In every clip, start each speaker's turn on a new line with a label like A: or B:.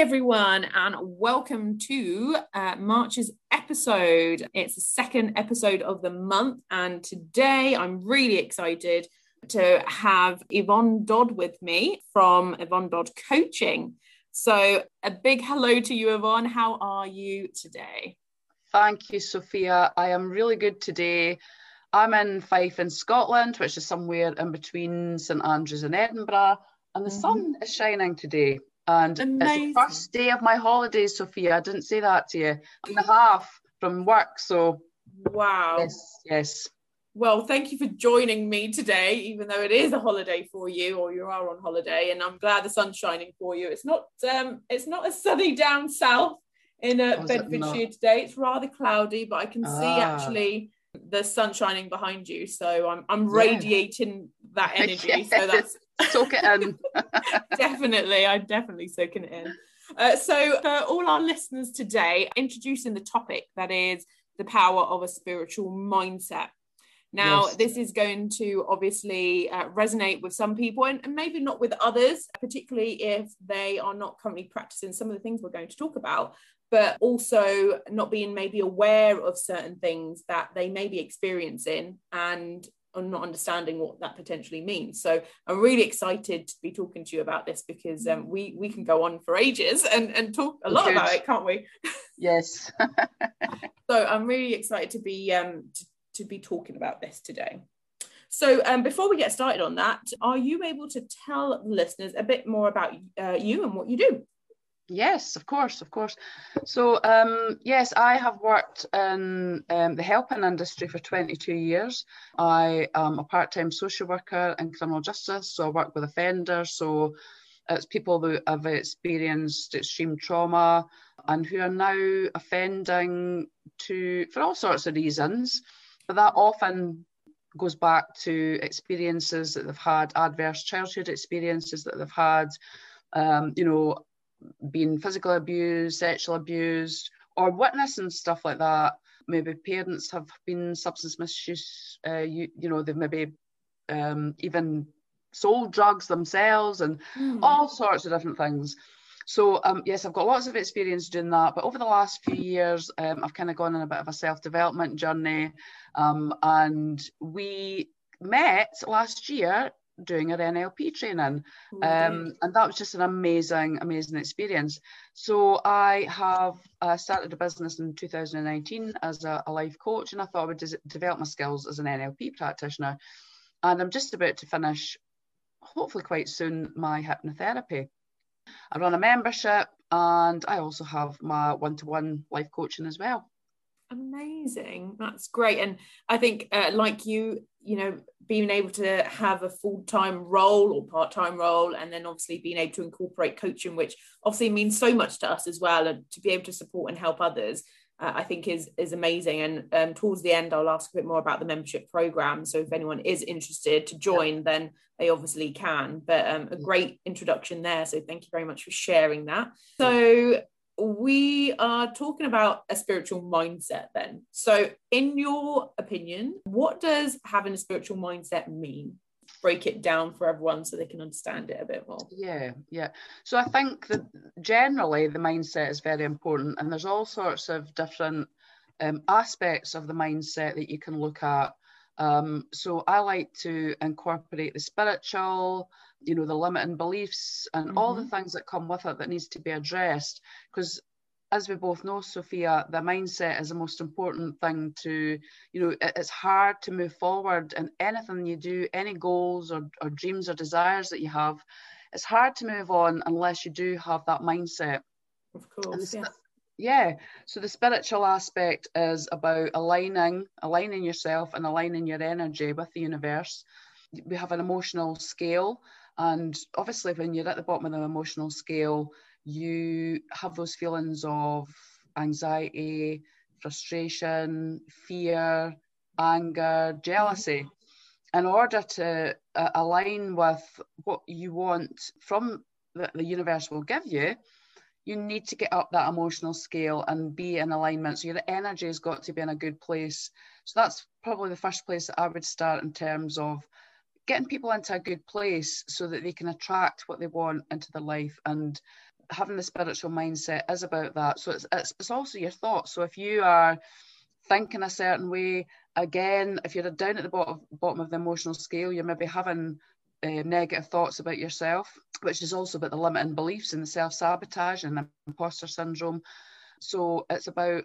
A: everyone, and welcome to uh, March's episode. It's the second episode of the month, and today I'm really excited to have Yvonne Dodd with me from Yvonne Dodd Coaching. So, a big hello to you, Yvonne. How are you today?
B: Thank you, Sophia. I am really good today. I'm in Fife in Scotland, which is somewhere in between St Andrews and Edinburgh, and the mm-hmm. sun is shining today. And Amazing. it's the first day of my holidays, Sophia. I didn't say that to you. And a half from work. So,
A: wow.
B: Yes, yes.
A: Well, thank you for joining me today, even though it is a holiday for you, or you are on holiday, and I'm glad the sun's shining for you. It's not, um, it's not as sunny down south in uh, Bedfordshire today. It's rather cloudy, but I can ah. see actually the sun shining behind you, so I'm I'm radiating yeah. that energy. yes. So that's
B: soak it in.
A: definitely, I'm definitely soaking it in. Uh, so, for all our listeners today, introducing the topic that is the power of a spiritual mindset. Now, yes. this is going to obviously uh, resonate with some people and, and, maybe not with others, particularly if they are not currently practicing some of the things we're going to talk about, but also not being maybe aware of certain things that they may be experiencing and on not understanding what that potentially means. So I'm really excited to be talking to you about this because um, we we can go on for ages and and talk a lot about it, can't we?
B: Yes.
A: so I'm really excited to be um to, to be talking about this today. So um, before we get started on that, are you able to tell listeners a bit more about uh, you and what you do?
B: Yes, of course, of course. So, um, yes, I have worked in um, the helping industry for 22 years. I am a part time social worker in criminal justice, so I work with offenders. So, it's people who have experienced extreme trauma and who are now offending to for all sorts of reasons. But that often goes back to experiences that they've had, adverse childhood experiences that they've had, um, you know, being physically abused, sexually abused, or witnessing stuff like that. Maybe parents have been substance misuse. Uh, you you know they've maybe um, even sold drugs themselves and mm. all sorts of different things. So um, yes, I've got lots of experience doing that. But over the last few years, um, I've kind of gone on a bit of a self-development journey, um, and we met last year doing our NLP training. Um, and that was just an amazing, amazing experience. So I have uh, started a business in 2019 as a, a life coach, and I thought I would des- develop my skills as an NLP practitioner. And I'm just about to finish, hopefully quite soon, my hypnotherapy. I run a membership and I also have my one to one life coaching as well.
A: Amazing. That's great. And I think, uh, like you, you know, being able to have a full time role or part time role, and then obviously being able to incorporate coaching, which obviously means so much to us as well, and to be able to support and help others. Uh, I think is is amazing. And um, towards the end, I'll ask a bit more about the membership program. So if anyone is interested to join, yeah. then they obviously can. But um, a great introduction there. So thank you very much for sharing that. So we are talking about a spiritual mindset then. So, in your opinion, what does having a spiritual mindset mean? Break it down for everyone so they can understand it a bit more.
B: Yeah, yeah. So, I think that generally the mindset is very important, and there's all sorts of different um, aspects of the mindset that you can look at. Um, so, I like to incorporate the spiritual, you know the limiting beliefs and mm-hmm. all the mm-hmm. things that come with it that needs to be addressed because as we both know sophia the mindset is the most important thing to you know it's hard to move forward in anything you do any goals or, or dreams or desires that you have it's hard to move on unless you do have that mindset
A: of course yeah.
B: Yeah. So the spiritual aspect is about aligning aligning yourself and aligning your energy with the universe. We have an emotional scale and obviously, when you're at the bottom of the emotional scale, you have those feelings of anxiety, frustration, fear, anger, jealousy. In order to uh, align with what you want from the, the universe will give you, you need to get up that emotional scale and be in alignment. So your energy has got to be in a good place. So that's probably the first place that I would start in terms of getting people into a good place so that they can attract what they want into their life and having the spiritual mindset is about that. So it's, it's, it's also your thoughts. So if you are thinking a certain way, again, if you're down at the bottom, bottom of the emotional scale, you're maybe having uh, negative thoughts about yourself, which is also about the limiting beliefs and the self sabotage and the imposter syndrome. So it's about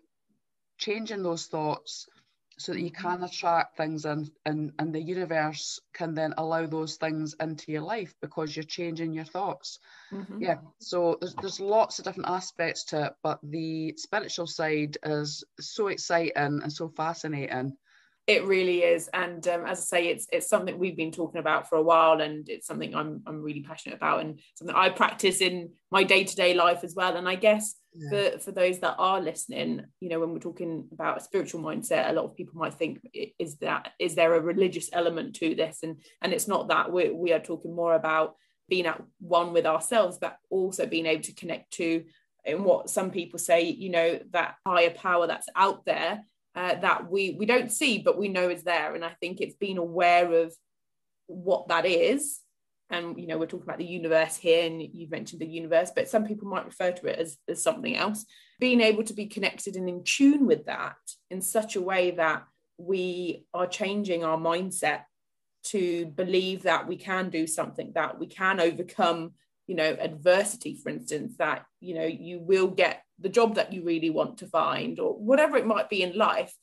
B: changing those thoughts so that you can attract things and, and, and the universe can then allow those things into your life because you're changing your thoughts. Mm-hmm. Yeah. So there's, there's lots of different aspects to it, but the spiritual side is so exciting and so fascinating.
A: It really is, and um, as I say, it's it's something we've been talking about for a while, and it's something I'm I'm really passionate about, and something I practice in my day to day life as well. And I guess yeah. for for those that are listening, you know, when we're talking about a spiritual mindset, a lot of people might think, is that is there a religious element to this? And and it's not that. We we are talking more about being at one with ourselves, but also being able to connect to in what some people say, you know, that higher power that's out there uh, that we we don't see but we know is there. And i think it's being aware of what that is. And you know we're talking about the universe here and you've mentioned the universe but some people might refer to it as, as something else. Being able to be connected and in tune with that in such a way that we are changing our mindset to believe that we can do something that we can overcome you know adversity for instance that you know you will get the job that you really want to find or whatever it might be in life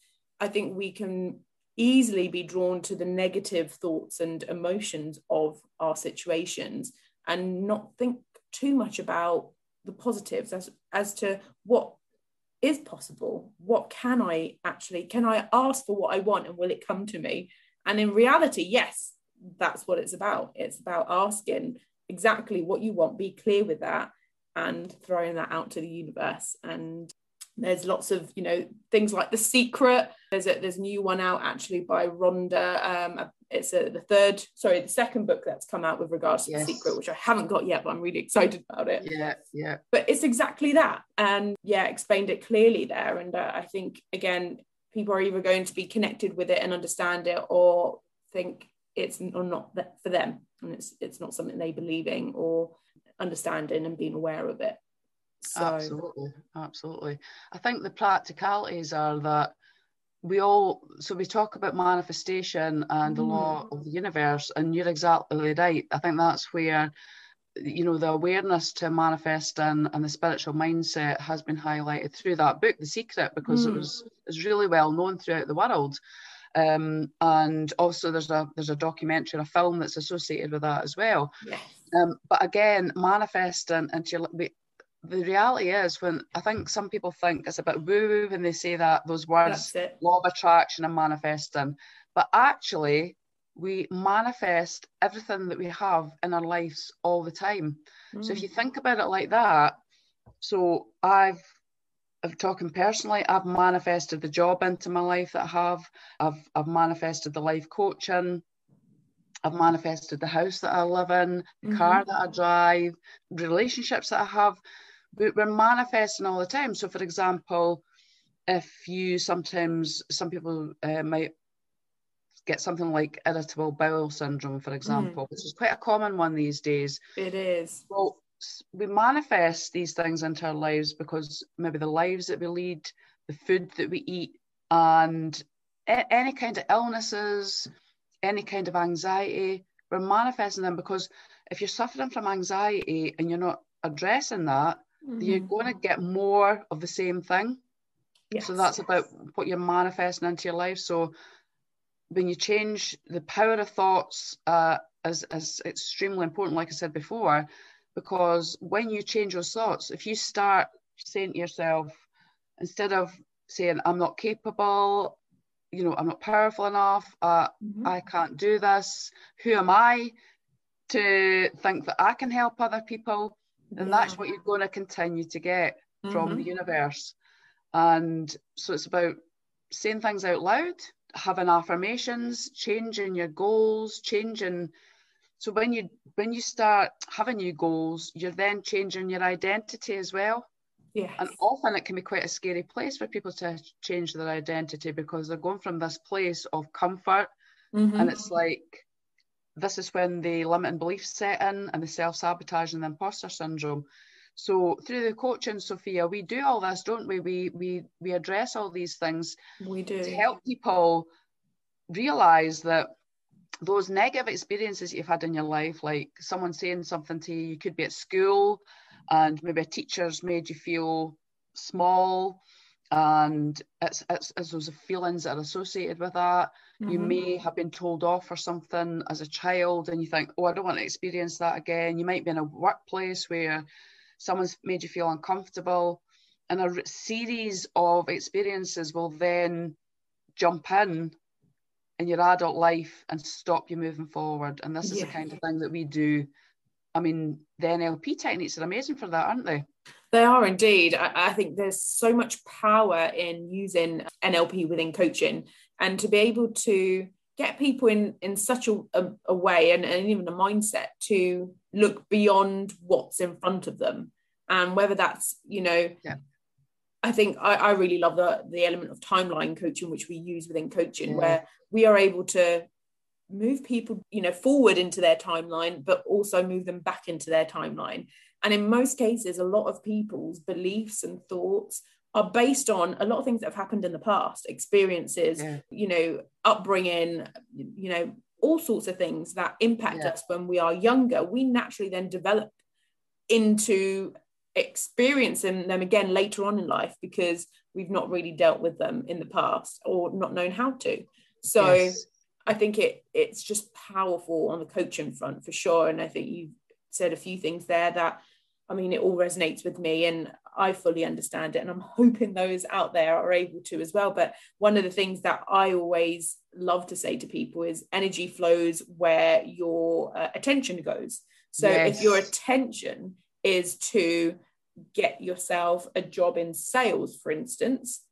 A: i think we can easily be drawn to the negative thoughts and emotions of our situations and not think too much about the positives as as to what is possible what can i actually can i ask for what i want and will it come to me? And in reality yes that's what it's about. It's about asking exactly what you want be clear with that and throwing that out to the universe. And there's lots of you know things like the secret. There's a there's a new one out actually by rhonda um it's a, the third sorry the second book that's come out with regards to yes. the secret which i haven't got yet but i'm really excited about it.
B: Yeah yeah.
A: But it's exactly that. And yeah explained it clearly there. And uh, i think again people are either going to be connected with it and understand it or think it's or not for them. And it's it's not something they believe in or understanding and being aware of it
B: so. absolutely absolutely i think the practicalities are that we all so we talk about manifestation and the mm. law of the universe and you're exactly right i think that's where you know the awareness to manifest and, and the spiritual mindset has been highlighted through that book the secret because mm. it was is really well known throughout the world um, and also there's a there's a documentary, a film that's associated with that as well.
A: Yes.
B: Um, but again, manifesting into your, the reality is when I think some people think it's a bit woo woo when they say that those words, law of attraction and manifesting, but actually we manifest everything that we have in our lives all the time. Mm. So if mm. you think about it like that, so I've of talking personally, I've manifested the job into my life that I have. I've I've manifested the life coaching. I've manifested the house that I live in, the mm-hmm. car that I drive, relationships that I have. We're manifesting all the time. So, for example, if you sometimes some people uh, might get something like irritable bowel syndrome, for example, mm. which is quite a common one these days.
A: It is.
B: Well, we manifest these things into our lives because maybe the lives that we lead, the food that we eat, and any kind of illnesses, any kind of anxiety, we're manifesting them because if you're suffering from anxiety and you're not addressing that, mm-hmm. you're going to get more of the same thing. Yes. So that's about what you're manifesting into your life. So when you change the power of thoughts uh, is, is extremely important, like I said before, because when you change those thoughts, if you start saying to yourself, instead of saying, I'm not capable, you know, I'm not powerful enough, uh, mm-hmm. I can't do this, who am I to think that I can help other people? And yeah. that's what you're going to continue to get mm-hmm. from the universe. And so it's about saying things out loud, having affirmations, changing your goals, changing so when you when you start having new goals, you're then changing your identity as well.
A: Yeah.
B: And often it can be quite a scary place for people to change their identity because they're going from this place of comfort mm-hmm. and it's like this is when the limiting beliefs set in and the self-sabotage and the imposter syndrome. So through the coaching, Sophia, we do all this, don't we? We we we address all these things.
A: We do
B: to help people realize that those negative experiences you've had in your life, like someone saying something to you, you could be at school, and maybe a teacher's made you feel small, and it's, it's, it's those feelings that are associated with that. Mm-hmm. You may have been told off for something as a child, and you think, oh, I don't want to experience that again. You might be in a workplace where someone's made you feel uncomfortable, and a series of experiences will then jump in in your adult life and stop you moving forward. And this is yeah. the kind of thing that we do. I mean, the NLP techniques are amazing for that, aren't they?
A: They are indeed. I, I think there's so much power in using NLP within coaching and to be able to get people in in such a, a, a way and, and even a mindset to look beyond what's in front of them and whether that's you know yeah. I think I, I, really love the the element of timeline coaching which we use within coaching yeah. where we are able to move people you know forward into their timeline but also move them back into their timeline and in most cases a lot of people's beliefs and thoughts are based on a lot of things that have happened in the past experiences yeah. you know upbringing you know all sorts of things that impact yeah. us when we are younger we naturally then develop into experiencing them again later on in life because we've not really dealt with them in the past or not known how to so yes. I think it it's just powerful on the coaching front for sure and i think you've said a few things there that i mean it all resonates with me and i fully understand it and i'm hoping those out there are able to as well but one of the things that i always love to say to people is energy flows where your uh, attention goes so yes. if your attention is to get yourself a job in sales, for instance,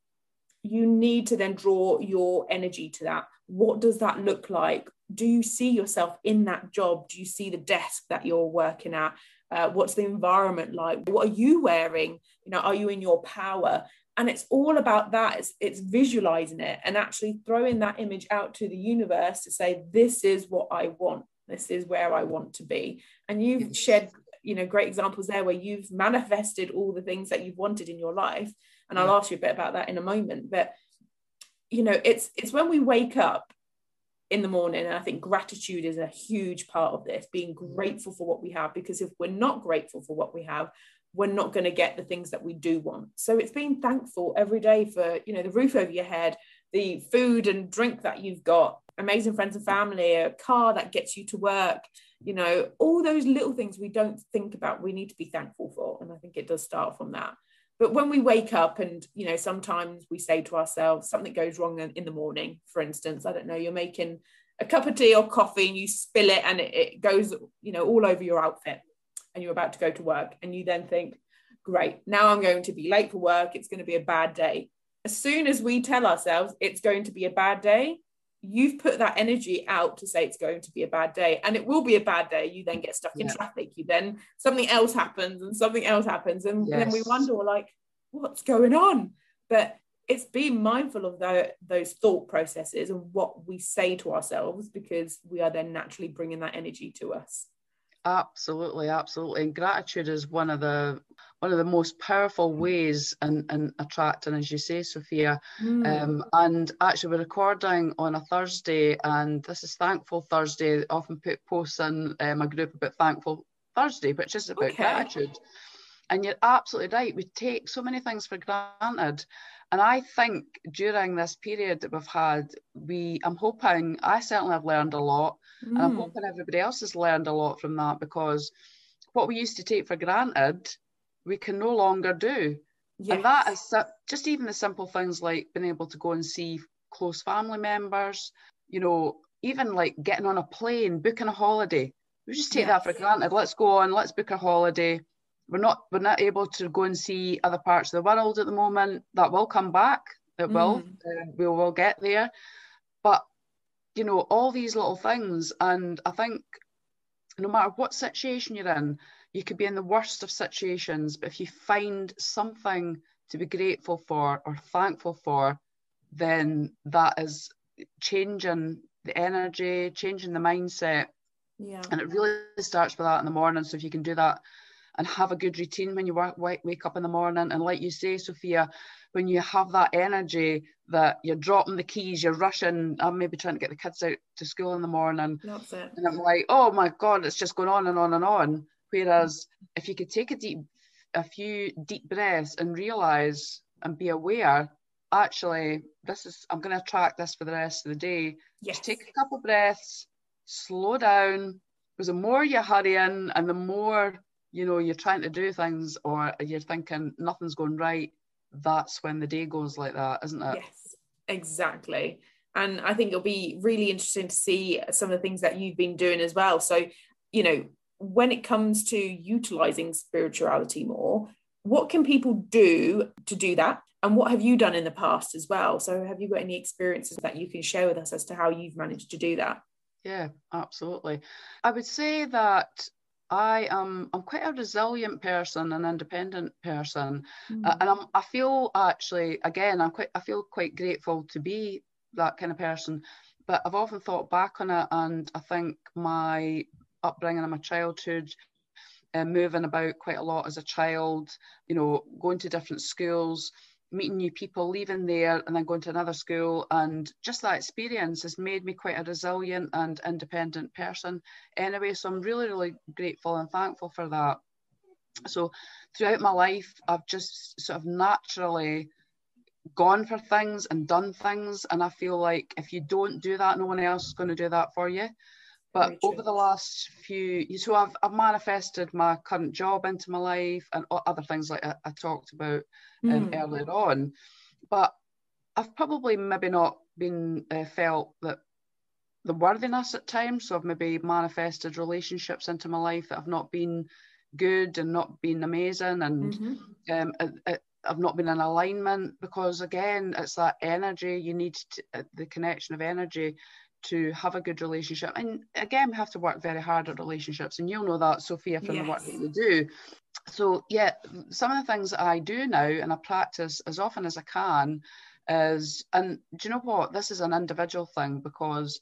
A: you need to then draw your energy to that. What does that look like? Do you see yourself in that job? Do you see the desk that you're working at? Uh, what's the environment like? What are you wearing? You know, are you in your power? And it's all about that. It's, it's visualizing it and actually throwing that image out to the universe to say, this is what I want. This is where I want to be. And you've shared you know great examples there where you've manifested all the things that you've wanted in your life and i'll ask you a bit about that in a moment but you know it's it's when we wake up in the morning and i think gratitude is a huge part of this being grateful for what we have because if we're not grateful for what we have we're not going to get the things that we do want. So it's being thankful every day for you know the roof over your head the food and drink that you've got amazing friends and family a car that gets you to work you know all those little things we don't think about we need to be thankful for and i think it does start from that but when we wake up and you know sometimes we say to ourselves something goes wrong in the morning for instance i don't know you're making a cup of tea or coffee and you spill it and it, it goes you know all over your outfit and you're about to go to work and you then think great now i'm going to be late for work. It's going to be a bad day. As soon as we tell ourselves it's going to be a bad day you've put that energy out to say it's going to be a bad day and it will be a bad day. You then get stuck in yeah. traffic. You then something else happens and something else happens and yes. then we wonder like what's going on? But it's being mindful of the, those thought processes and what we say to ourselves because we are then naturally bringing that energy to us.
B: Absolutely absolutely. And gratitude is one of the one of the most powerful ways in, in attracting, as you say, Sophia. Mm. Um, and actually, we're recording on a Thursday, and this is Thankful Thursday. I often put posts in uh, my group about Thankful Thursday, which is about okay. gratitude. And you're absolutely right. We take so many things for granted. And I think during this period that we've had, we I'm hoping I certainly have learned a lot. Mm. And I'm mm. hoping everybody else has learned a lot from that because what we used to take for granted we can no longer do. Yes. And that is just even the simple things like being able to go and see close family members, you know, even like getting on a plane, booking a holiday. We just take yes. that for granted. Let's go on, let's book a holiday. We're not we're not able to go and see other parts of the world at the moment. That will come back. It mm. will. Uh, we will get there. But you know, all these little things, and I think no matter what situation you're in, you could be in the worst of situations, but if you find something to be grateful for or thankful for, then that is changing the energy, changing the mindset. Yeah. And it really starts with that in the morning. So if you can do that and have a good routine when you wake up in the morning. And like you say, Sophia, when you have that energy that you're dropping the keys, you're rushing, I'm maybe trying to get the kids out to school in the morning.
A: That's it.
B: And I'm like, oh my God, it's just going on and on and on. Whereas if you could take a deep, a few deep breaths and realize and be aware, actually, this is, I'm going to track this for the rest of the day.
A: Yes.
B: Just take a couple breaths, slow down, because the more you hurry in and the more you know you're trying to do things or you're thinking nothing's going right that's when the day goes like that isn't it
A: yes exactly and i think it'll be really interesting to see some of the things that you've been doing as well so you know when it comes to utilizing spirituality more what can people do to do that and what have you done in the past as well so have you got any experiences that you can share with us as to how you've managed to do that
B: yeah, absolutely. I would say that I am I'm quite a resilient person, an independent person, mm. uh, and I'm, I feel actually again I'm quite I feel quite grateful to be that kind of person. But I've often thought back on it, and I think my upbringing and my childhood, uh, moving about quite a lot as a child, you know, going to different schools, meeting new people, leaving there, and then going to another school. And just that experience has made me quite a resilient and independent person anyway. So I'm really, really grateful and thankful for that. So throughout my life, I've just sort of naturally gone for things and done things. And I feel like if you don't do that, no one else is going to do that for you. But over the last few, years, so I've, I've manifested my current job into my life and other things like I, I talked about mm. um, earlier on. But I've probably maybe not been uh, felt that the worthiness at times. So I've maybe manifested relationships into my life that have not been good and not been amazing, and mm-hmm. um, it, I've not been in alignment because again, it's that energy you need to, uh, the connection of energy to have a good relationship. And again, we have to work very hard at relationships, and you'll know that, Sophia, from yes. the work that you do. So, yeah, some of the things that I do now and I practice as often as I can is, and do you know what? This is an individual thing because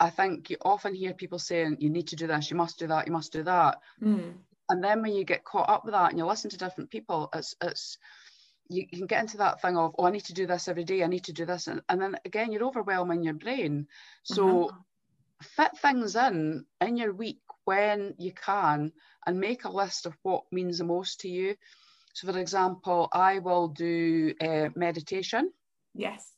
B: I think you often hear people saying, you need to do this, you must do that, you must do that. Mm. And then when you get caught up with that and you listen to different people, it's, it's, you, can get into that thing of oh i need to do this every day i need to do this and, and then again you're overwhelming your brain. So uh-huh. fit things in in your week when you can and make a list of what means the most to you. So for example i will do uh, meditation.
A: Yes.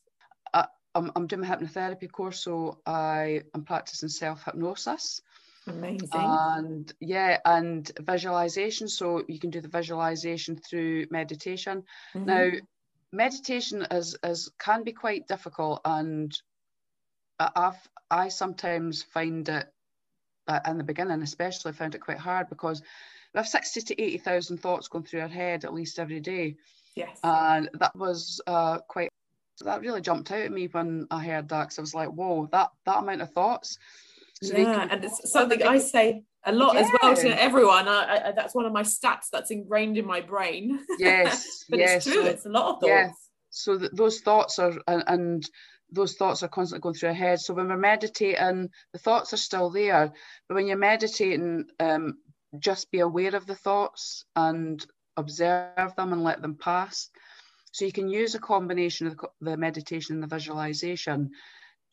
B: Uh, I'm, I'm doing a hypnotherapy course so i am practicing self-hypnosis
A: Amazing.
B: And yeah, and visualization. So you can do the visualization through meditation. Mm-hmm. Now, meditation is, is can be quite difficult, and I've I sometimes find it uh, in the beginning, especially, found it quite hard because we have sixty to eighty thousand thoughts going through our head at least every day.
A: Yes.
B: And that was uh, quite that really jumped out at me when I heard that because I was like, whoa, that that amount of thoughts.
A: So yeah, and it's something I say a lot yeah. as well to everyone. I, I, that's one of my stats that's ingrained in my brain.
B: Yes,
A: but
B: yes.
A: it's true. So, it's a lot of thoughts. Yeah.
B: So th- those thoughts are and, and those thoughts are constantly going through our head. So when we're meditating, the thoughts are still there. But when you're meditating, um, just be aware of the thoughts and observe them and let them pass. So you can use a combination of the meditation and the visualization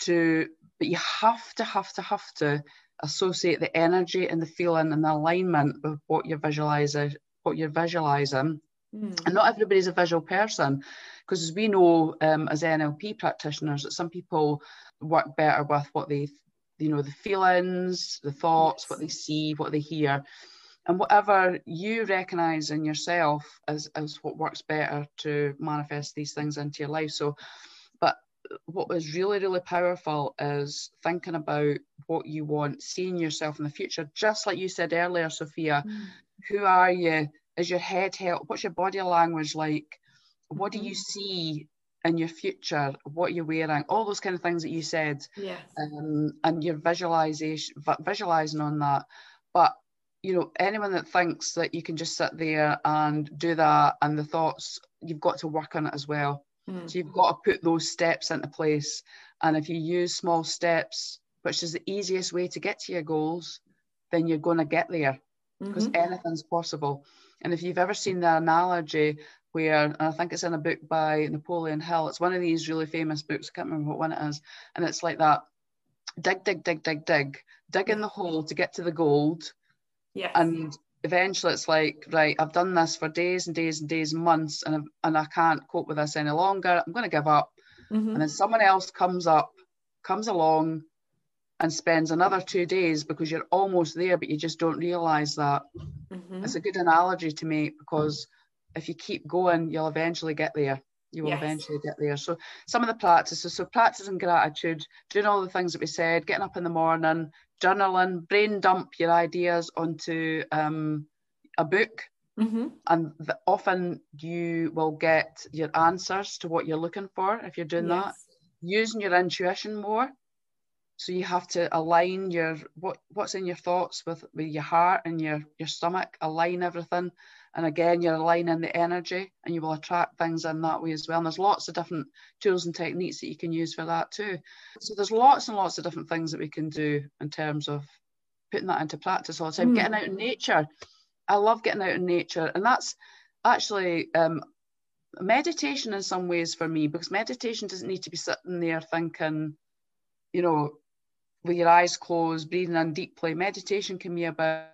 B: to but you have to have to have to associate the energy and the feeling and the alignment with what you're visualizing what you're visualizing mm. and not everybody's a visual person because as we know um, as nlp practitioners that some people work better with what they you know the feelings the thoughts yes. what they see what they hear and whatever you recognize in yourself as, as what works better to manifest these things into your life so what was really, really powerful is thinking about what you want, seeing yourself in the future, just like you said earlier, Sophia. Mm. Who are you? Is your head held? What's your body language like? What do you mm-hmm. see in your future? What you're wearing? All those kind of things that you said.
A: Yeah.
B: Um, and your visualization, visualizing on that. But you know, anyone that thinks that you can just sit there and do that, and the thoughts, you've got to work on it as well. Mm. So you've got to put those steps into place. And if you use small steps, which is the easiest way to get to your goals, then you're going to get there. because mm-hmm. anything's possible. And if you've ever seen the analogy where, I think it's in a book by Napoleon Hill, it's one of these really famous books, I can't remember what one it is, and it's like that dig, dig, dig, dig, dig, dig in the hole to get to the gold.
A: Yeah.
B: And eventually it's like, right, I've done this for days and days and days and months, and, I've, and I can't cope with this any longer. I'm going to give up. Mm-hmm. And then someone else comes up, comes along, and spends another two days because you're almost there, but you just don't realize that. Mm-hmm. It's a good analogy to me because if you keep going, you'll eventually get there. You will yes. eventually get there. So, some of the practices so, practicing gratitude, doing all the things that we said, getting up in the morning, journaling, brain dump your ideas onto um, a book. Mm-hmm. And the, often you will get your answers to what you're looking for if you're doing yes. that. Using your intuition more so you have to align your what what's in your thoughts with with your heart and your your stomach align everything and again you're aligning the energy and you will attract things in that way as well and there's lots of different tools and techniques that you can use for that too so there's lots and lots of different things that we can do in terms of putting that into practice all the time mm. getting out in nature i love getting out in nature and that's actually um, meditation in some ways for me because meditation doesn't need to be sitting there thinking you know with your eyes closed, breathing in deeply. Meditation can be about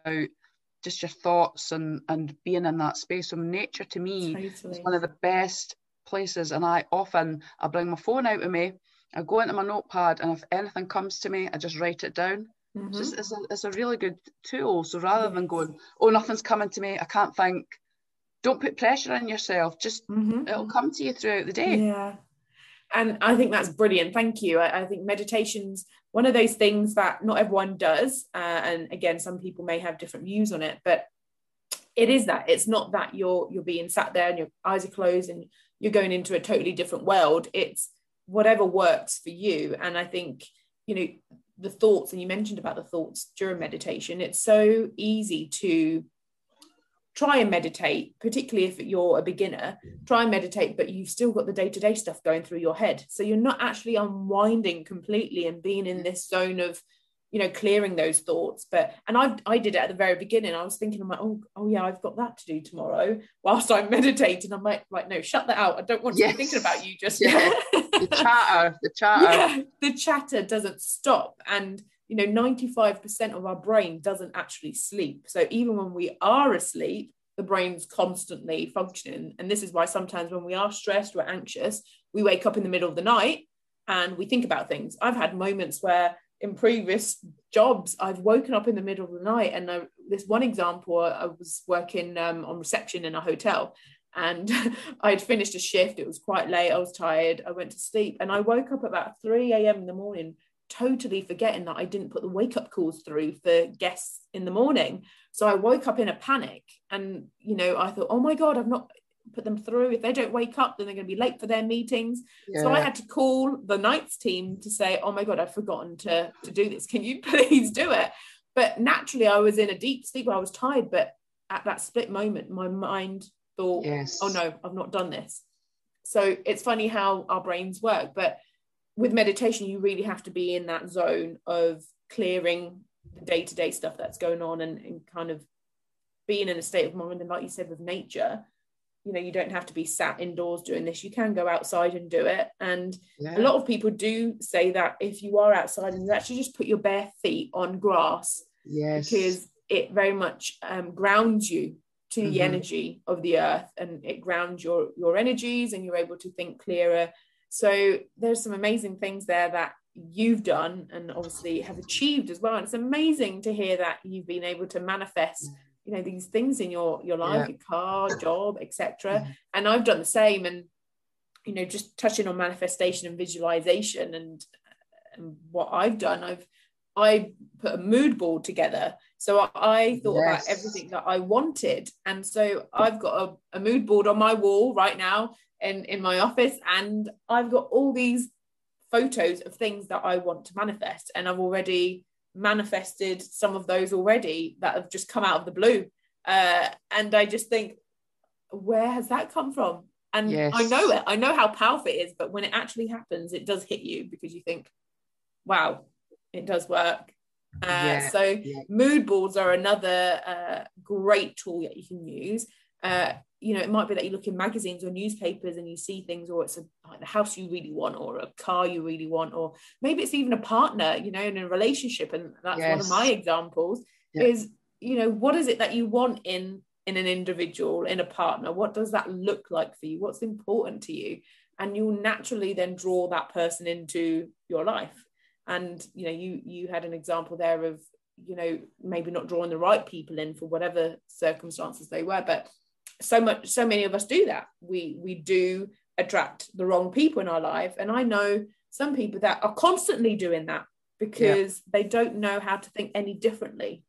B: just your thoughts and and being in that space. So nature to me totally. is one of the best places. And I often I bring my phone out with me, I go into my notepad, and if anything comes to me, I just write it down. Mm-hmm. It's, it's, a, it's a really good tool. So rather yes. than going, oh, nothing's coming to me, I can't think. Don't put pressure on yourself. Just mm-hmm. it'll come to you throughout the day.
A: Yeah and I think that's brilliant. Thank you. I, I, think meditation's one of those things that not everyone does, uh, and again, some people may have different views on it, but it is that. It's not that you're you're being sat there and your eyes are closed and you're going into a totally different world. It's whatever works for you. And I think you know the thoughts, and you mentioned about the thoughts during meditation. It's so easy to try and meditate, particularly if you're a beginner, mm. try and meditate, but you've still got the day to day stuff going through your head. So you're not actually unwinding completely and being in mm. this zone of, you know, clearing those thoughts. But, and I, I did it at the very beginning. I was thinking, I'm like, oh, oh yeah, I've got that to do tomorrow whilst I'm meditating. I'm like, like, no, shut that out. I don't want to yes. be thinking about you just
B: yeah. the chatter, the chatter. Yeah,
A: the chatter doesn't stop. And, you know 95% of our brain doesn't actually sleep so even when we are asleep the brain's constantly functioning and this is why sometimes when we are stressed or anxious we wake up in the middle of the night and we think about things i've had moments where in previous jobs i've woken up in the middle of the night and I, this one example i was working um, on reception in a hotel and I had finished a shift. It was quite late. I was tired. I went to sleep and I woke up about 3 a.m. in the morning totally forgetting that I didn't put the wake up calls through for guests in the morning. So I woke up in a panic and, you know, I thought, oh my God, I've not put them through. If they don't wake up, then they're going to be late for their meetings. Yeah. So I had to call the nights team to say, oh my God, I've forgotten to, to do this. Can you please do it? But naturally, I was in a deep sleep. I was tired. But at that split moment, my mind thought, yes. oh no, I've not done this. So it's funny how our brains work. But with meditation, you really have to be in that zone of clearing the day to day stuff that's going on and, and, kind of being in a state of mind. And like you said, with nature, you know, you don't have to be sat indoors doing this. You can go outside and do it. And yeah. a lot of people do say that if you are outside and you actually just put your bare feet on grass,
B: yes,
A: because it very much um, grounds you to mm-hmm. the energy of the earth and it grounds your your energies and you're able to think clearer so there's some amazing things there that you've done and obviously have achieved as well. And it's amazing to hear that you've been able to manifest, you know, these things in your your life, yeah. your car, job, etc. Mm-hmm. And I've done the same. And you know, just touching on manifestation and visualization and, and what I've done, I've I put a mood board together. So I thought yes. about everything that I wanted. And so I've got a, a mood board on my wall right now in, in my office and I've got all these photos of things that I want to manifest and I've already manifested some of those already that have just come out of the blue uh, and I just think where has that come from and yes. I know it I know how powerful it is but when it actually happens it does hit you because you think wow it does work Uh, yeah, so yeah. mood boards are another uh, great tool that you can use. You know, it might be that you look in magazines or newspapers and you see things, or it's a, like the house you really want, or a car you really want, or maybe it's even a partner, you know, in a relationship. And that's yes. one of my examples. Is you know, what is it that you want in in an individual, in a partner? What does that look like for you? What's important to you? And you'll naturally then draw that person into your life and you know you you had an example there of you know maybe not drawing the right people in for whatever circumstances they were but so much so many of us do that. We we do attract the wrong people in our life. And i know some people that are constantly doing that because yeah. they don't know how to think any differently.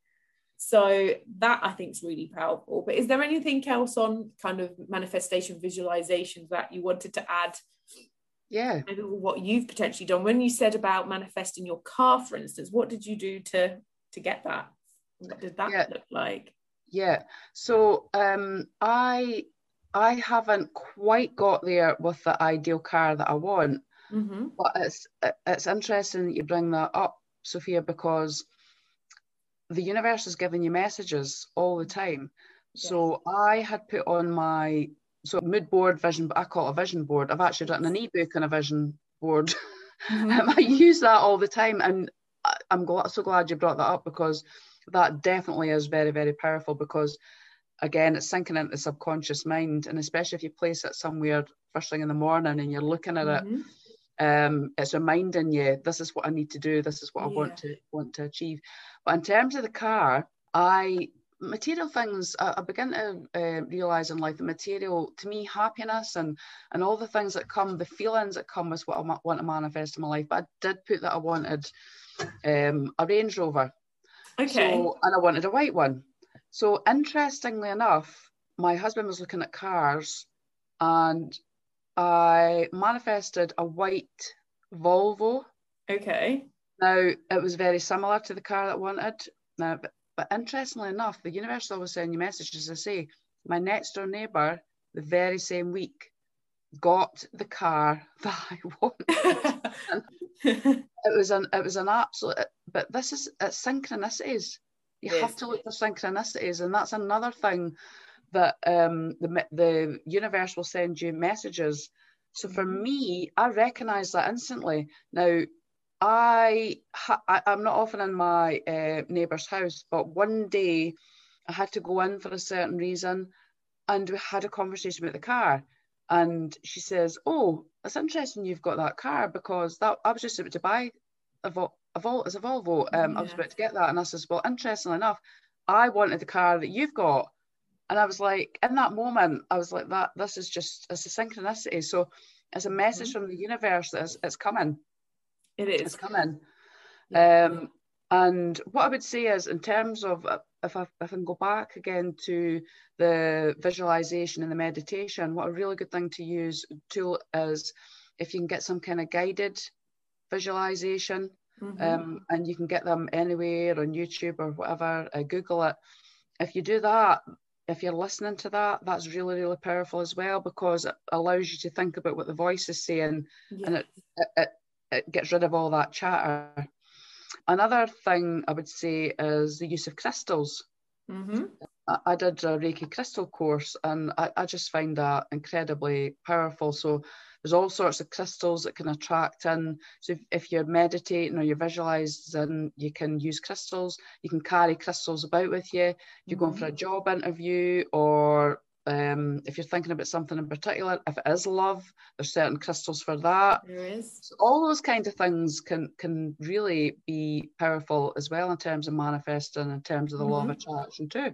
A: So that i think is really powerful. But is there anything else on kind of manifestation visualizations that you wanted to add?
B: Yeah.
A: Maybe what you've potentially done. When you said about manifesting your car for instance what did you do to to get that? What did that yeah. look like
B: yeah so um i i haven't quite got there with the ideal car that i want mm-hmm. but it's it's interesting that you bring that up sophia because the universe is giving you messages all the time yes. so i had put on my so mood board vision but i call it a vision board i've actually written an ebook on a vision board mm-hmm. i use that all the time and i'm glad, so glad you brought that up because that definitely is very very powerful because again it's sinking into the subconscious mind and especially if you place it somewhere first thing in the morning and you're looking at mm-hmm. it um, it's reminding you this is what i need to do this is what yeah. i want to want to achieve but in terms of the car i material things I, I begin to uh, realize in life the material to me happiness and and all the things that come the feelings that come with what I want to manifest in my life but I did put that I wanted um, a Range Rover
A: okay.
B: so, and I wanted a white one. So interestingly enough my husband was looking at cars and I manifested a white Volvo.
A: Okay.
B: Now it was very similar to the car that I wanted. Now but interestingly enough, the universe always send you messages. I say, my next door neighbour, the very same week, got the car that I wanted. it was an it was an absolute. But this is it's synchronicities. You yes. have to look for synchronicities, and that's another thing that um, the the universe will send you messages. So for mm-hmm. me, I recognise that instantly. Now I, I am not often in my uh, neighbour's house, but one day I had to go in for a certain reason, and we had a conversation about the car. And she says, "Oh, it's interesting you've got that car because that I was just about to buy a Vol, a Vol as a Volvo. Um, yeah. I was about to get that, and I says, well, interestingly enough, I wanted the car that you've got." And I was like, in that moment, I was like, "That this is just it's a synchronicity." So it's a message mm-hmm. from the universe that it's, it's coming.
A: It is.
B: It's coming. Yeah. Um, and what I would say is, in terms of uh, if I, if I can go back again to the visualization and the meditation, what a really good thing to use tool is if you can get some kind of guided visualization, mm-hmm. um, and you can get them anywhere on YouTube or whatever, uh, Google it. If you do that, if you're listening to that, that's really, really powerful as well because it allows you to think about what the voice is saying and it, it, it gets rid of all that chatter. Another thing I would say is the use of crystals. Mm-hmm. I, I, did a Reiki crystal course and I, I, just find that incredibly powerful. So there's all sorts of crystals that can attract in. So if, if you're meditating or you're visualizing, you can use crystals. You can carry crystals about with you. You're mm-hmm. going for a job interview or um, if you're thinking about something in particular, if it is love, there's certain crystals for that.
A: There is.
B: So all those kind of things can can really be powerful as well in terms of manifesting, in terms of the mm-hmm. law of mm-hmm. attraction too.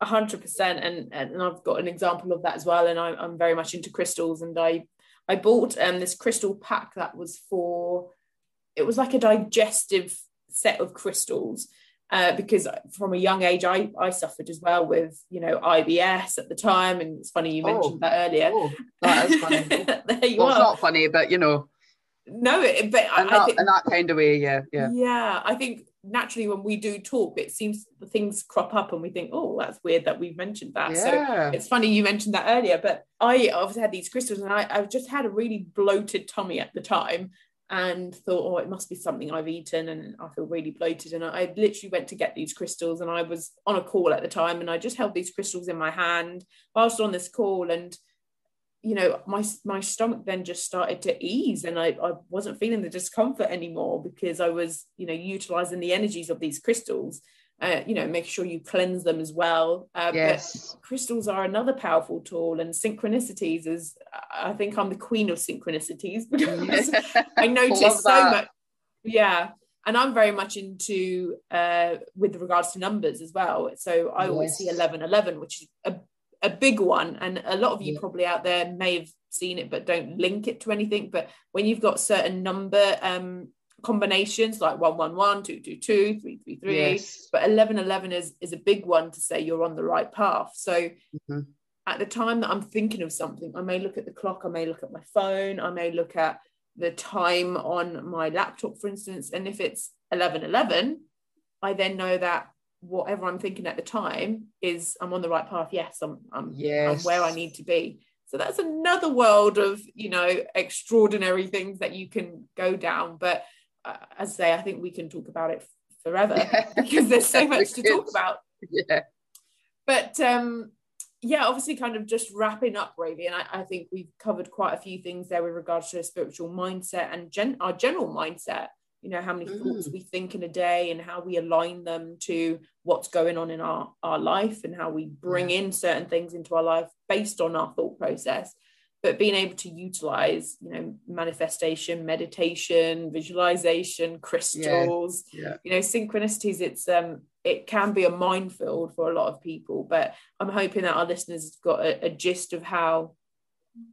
A: A hundred percent, and and I've got an example of that as well. And I, I'm very much into crystals, and I I bought um this crystal pack that was for it was like a digestive set of crystals uh, because from a young age I, I suffered as well with you know IBS at the time and it's funny you oh. mentioned oh, that earlier oh,
B: that is funny there you well, are. it's not funny but you know
A: no but
B: in, I, that, I think, in that kind of way yeah yeah
A: yeah I think naturally when we do talk it seems the things crop up and we think oh that's weird that we've mentioned that yeah. so it's funny you mentioned that earlier but I obviously had these crystals and I, I've just had a really bloated tummy at the time and thought, oh, it must be something I've eaten and I feel really bloated. And I, I literally went to get these crystals and I was on a call at the time and I just held these crystals in my hand whilst on this call. And, you know, my, my stomach then just started to ease and I, I wasn't feeling the discomfort anymore because I was, you know, utilizing the energies of these crystals. Uh, you know, make sure you cleanse them as well. Uh,
B: yes.
A: crystals are another powerful tool, and synchronicities is, I think I'm the queen of synchronicities because I notice so much. Yeah. And I'm very much into, uh, with regards to numbers as well. So I yes. always see 11 11, which is a, a big one. And a lot of you yeah. probably out there may have seen it, but don't link it to anything. But when you've got certain number um, combinations like 111 222 333 yes. but 1111 is is a big one to say you're on the right path so mm-hmm. at the time that i'm thinking of something i may look at the clock i may look at my phone i may look at the time on my laptop for instance and if it's 1111 i then know that whatever i'm thinking at the time is i'm on the right path yes i'm i'm, yes. I'm where i need to be so that's another world of you know extraordinary things that you can go down but as I say, I think we can talk about it forever because there's so much to talk about.
B: Yeah.
A: But um, yeah, obviously, kind of just wrapping up, Ravi, and I, I, think we've covered quite a few things there with regards to a spiritual mindset and gen- our general mindset. You know, how many mm. thoughts we think in a day and how we align them to what's going on in our, our life and how we bring yeah. in certain things into our life based on our thought process but being able to utilize you know manifestation meditation visualization crystals
B: yeah, yeah.
A: you know synchronicities it's um it can be a minefield for a lot of people but i'm hoping that our listeners have got a, a gist of how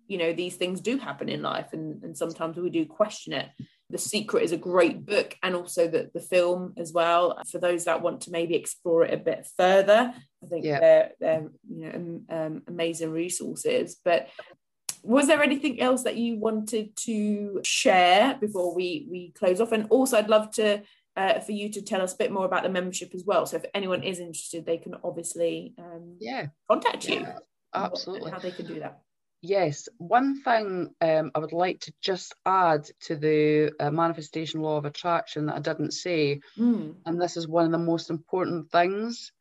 A: you know these things do happen in life and, and sometimes we do question it the secret is a great book and also the, the film as well for those that want to maybe explore it a bit further i think yeah. they're, they're you know um, amazing resources but was there anything else that you wanted to share before we we close off? And also i'd love to uh, for you to tell us a bit more about the membership as well. So if anyone is interested they can obviously um,
B: yeah.
A: contact you.
B: Yeah, absolutely.
A: How they can do that.
B: Yes, one thing um, I would like to just add to the uh, manifestation law of attraction that I didn't say,
A: mm.
B: and this is one of the most important things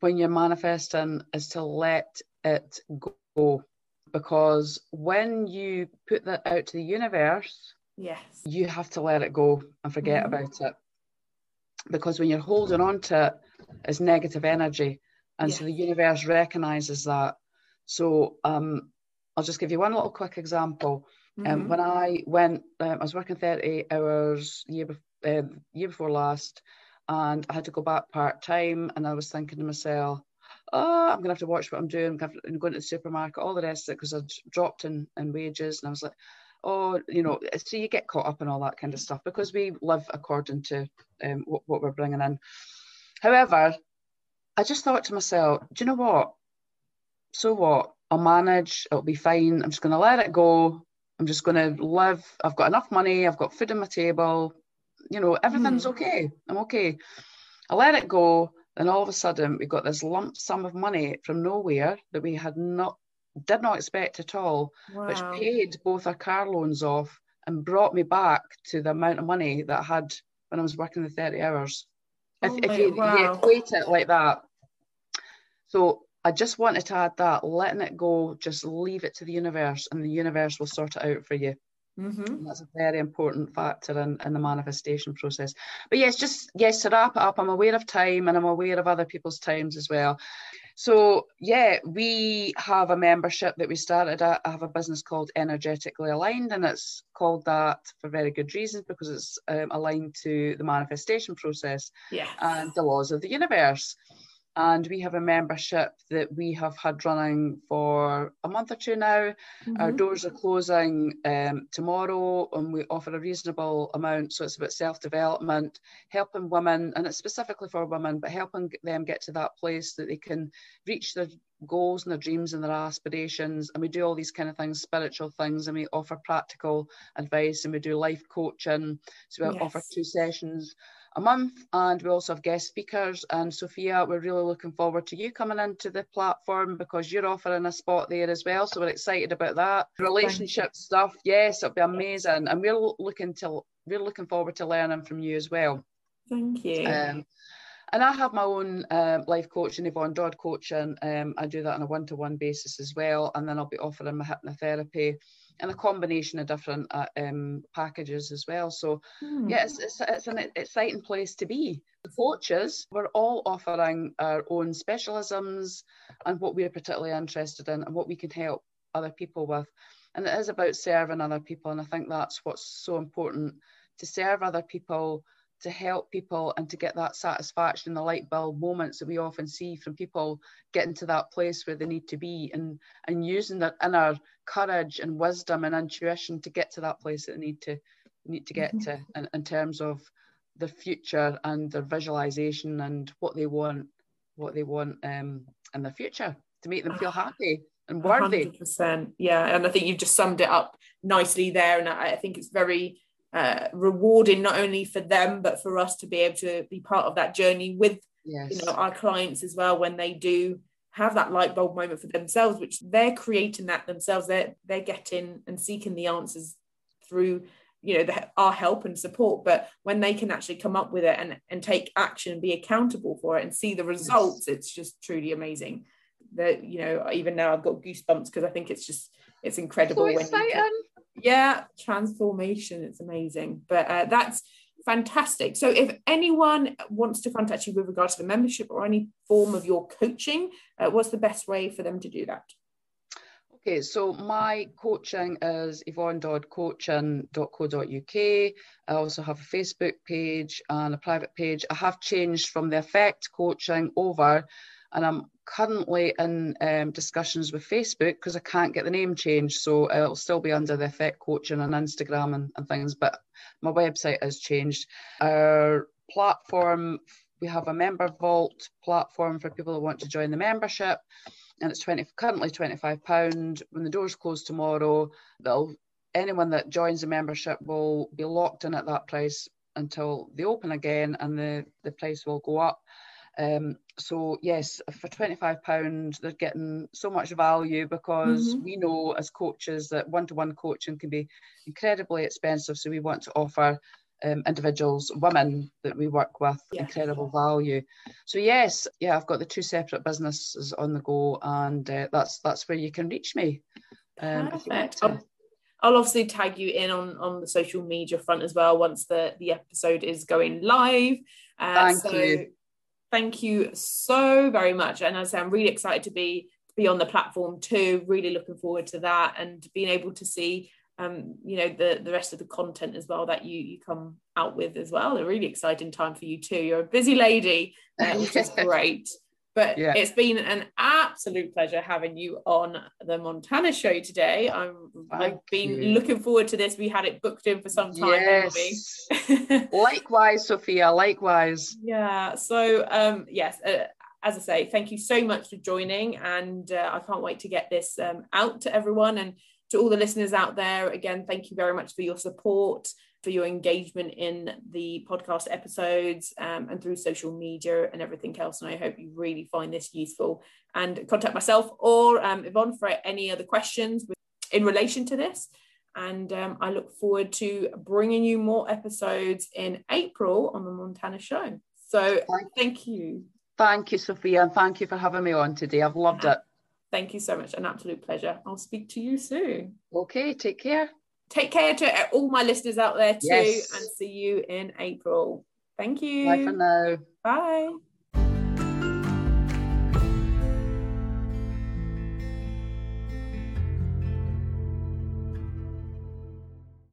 B: when you're manifesting, is to let it go because when you put that out to the universe,
A: yes,
B: you have to let it go and forget mm-hmm. about it. Because when you're holding on to it, it's negative energy. And yes. so the universe recognizes that. So um, I'll just give you one little quick example. Um, mm-hmm. Um, when I went, um, I was working 30 hours year, be- uh, year before last, and I had to go back part time. And I was thinking to myself, oh, I'm gonna have to watch what I'm doing. I'm going to the supermarket, all the rest of it, because I dropped in, in wages, and I was like, oh, you know, so you get caught up in all that kind of stuff because we live according to um, what, what we're bringing in. However, I just thought to myself, do you know what? So what? I'll manage. It'll be fine. I'm just going to let it go. I'm just going to live. I've got enough money. I've got food on my table. You know, everything's mm. okay. I'm okay. I let it go. And all of a sudden, we got this lump sum of money from nowhere that we had not did not expect at all, wow. which paid both our car loans off and brought me back to the amount of money that I had when I was working the 30 hours. If, oh if, you, wow. if you equate it like that. So I just wanted to add that, letting it go, just leave it to the universe, and the universe will sort it out for you.
A: Mm-hmm.
B: That's a very important factor in, in the manifestation process. But yes, just yes, to wrap it up, I'm aware of time and I'm aware of other people's times as well. So yeah, we have a membership that we started. I have a business called Energetically Aligned, and it's called that for very good reasons because it's um, aligned to the manifestation process
A: yes.
B: and the laws of the universe and we have a membership that we have had running for a month or two now. Mm-hmm. Our doors are closing um, tomorrow, and we offer a reasonable amount. So it's about self development, helping women, and it's specifically for women, but helping them get to that place that they can reach their goals and their dreams and their aspirations. And we do all these kind of things, spiritual things, and we offer practical advice and we do life coaching. So we yes. offer two sessions a month. And we also have guest speakers. And Sophia, we're really looking forward to you coming into the platform because you're offering a spot there as well. So we're excited about that. Relationship stuff, yes, it'll be amazing. And we're looking to we're looking forward to learning from you as well.
A: Thank you. Um,
B: and I have my own um, life coaching, Yvonne Dodd coaching. Um, I do that on a one to one basis as well. And then I'll be offering my hypnotherapy and a combination of different uh, um, packages as well. So, hmm. yeah, it's, it's, it's, an exciting place to be. The coaches, we're all offering our own specialisms and what we're particularly interested in and what we can help other people with. And it is about serving other people. And I think that's what's so important to serve other people to help people and to get that satisfaction, and the light bulb moments that we often see from people getting to that place where they need to be and, and using that inner courage and wisdom and intuition to get to that place that they need to need to get mm-hmm. to in, in terms of the future and their visualization and what they want what they want um, in the future to make them feel happy and worthy.
A: 100%. Yeah, and I think you've just summed it up nicely there. And I, I think it's very uh, rewarding not only for them but for us to be able to be part of that journey with yes. you know our clients as well when they do have that light bulb moment for themselves which they're creating that themselves they're they're getting and seeking the answers through you know the, our help and support but when they can actually come up with it and and take action and be accountable for it and see the results yes. it's just truly amazing that you know even now i've got goosebumps because i think it's just it's incredible
B: so exciting
A: yeah transformation it's amazing but uh, that's fantastic so if anyone wants to contact you with regard to the membership or any form of your coaching uh, what's the best way for them to do that
B: Okay, so my coaching is yvonnedoddcoaching.co.uk. I also have a Facebook page and a private page. I have changed from the effect coaching over and I'm currently in um, discussions with Facebook because I can't get the name changed. So it'll still be under the Effect Coaching on Instagram and, and things, but my website has changed. Our platform, we have a member vault platform for people who want to join the membership. And it's 20 currently £25. When the doors close tomorrow, they'll anyone that joins the membership will be locked in at that price until they open again and the, the price will go up. Um, so yes, for £25, they're getting so much value because mm-hmm. we know as coaches that one-to-one coaching can be incredibly expensive. So we want to offer um, individuals, women that we work with, yeah. incredible value. So yes, yeah, I've got the two separate businesses on the go, and uh, that's that's where you can reach me.
A: Um, Perfect. I'll, I'll obviously tag you in on on the social media front as well once the the episode is going live.
B: Uh, Thank so you
A: thank you so very much. And as I say, I'm really excited to be be on the platform too. Really looking forward to that and being able to see um, you know the the rest of the content as well that you you come out with as well. A really exciting time for you too. You're a busy lady, uh, which is great. But yeah. it's been an absolute pleasure having you on the Montana show today. I'm, I've been you. looking forward to this. We had it booked in for some time.
B: Yes. likewise, Sophia. Likewise.
A: Yeah. So, um, yes. Uh, as I say, thank you so much for joining, and uh, I can't wait to get this um, out to everyone and to all the listeners out there. Again, thank you very much for your support for your engagement in the podcast episodes um, and through social media and everything else. And I hope you really find this useful. And contact myself or um, Yvonne for any other questions in relation to this. And um, I look forward to bringing you more episodes in April on the Montana Show. So thank you.
B: Thank you, Sophia, and thank you for having me on today. I've loved it.
A: Thank you so much. An absolute pleasure. I'll speak to you soon.
B: Okay, take care
A: take care to all my listeners out there too yes. and see you in April. Thank you.
B: Bye for now.
A: Bye.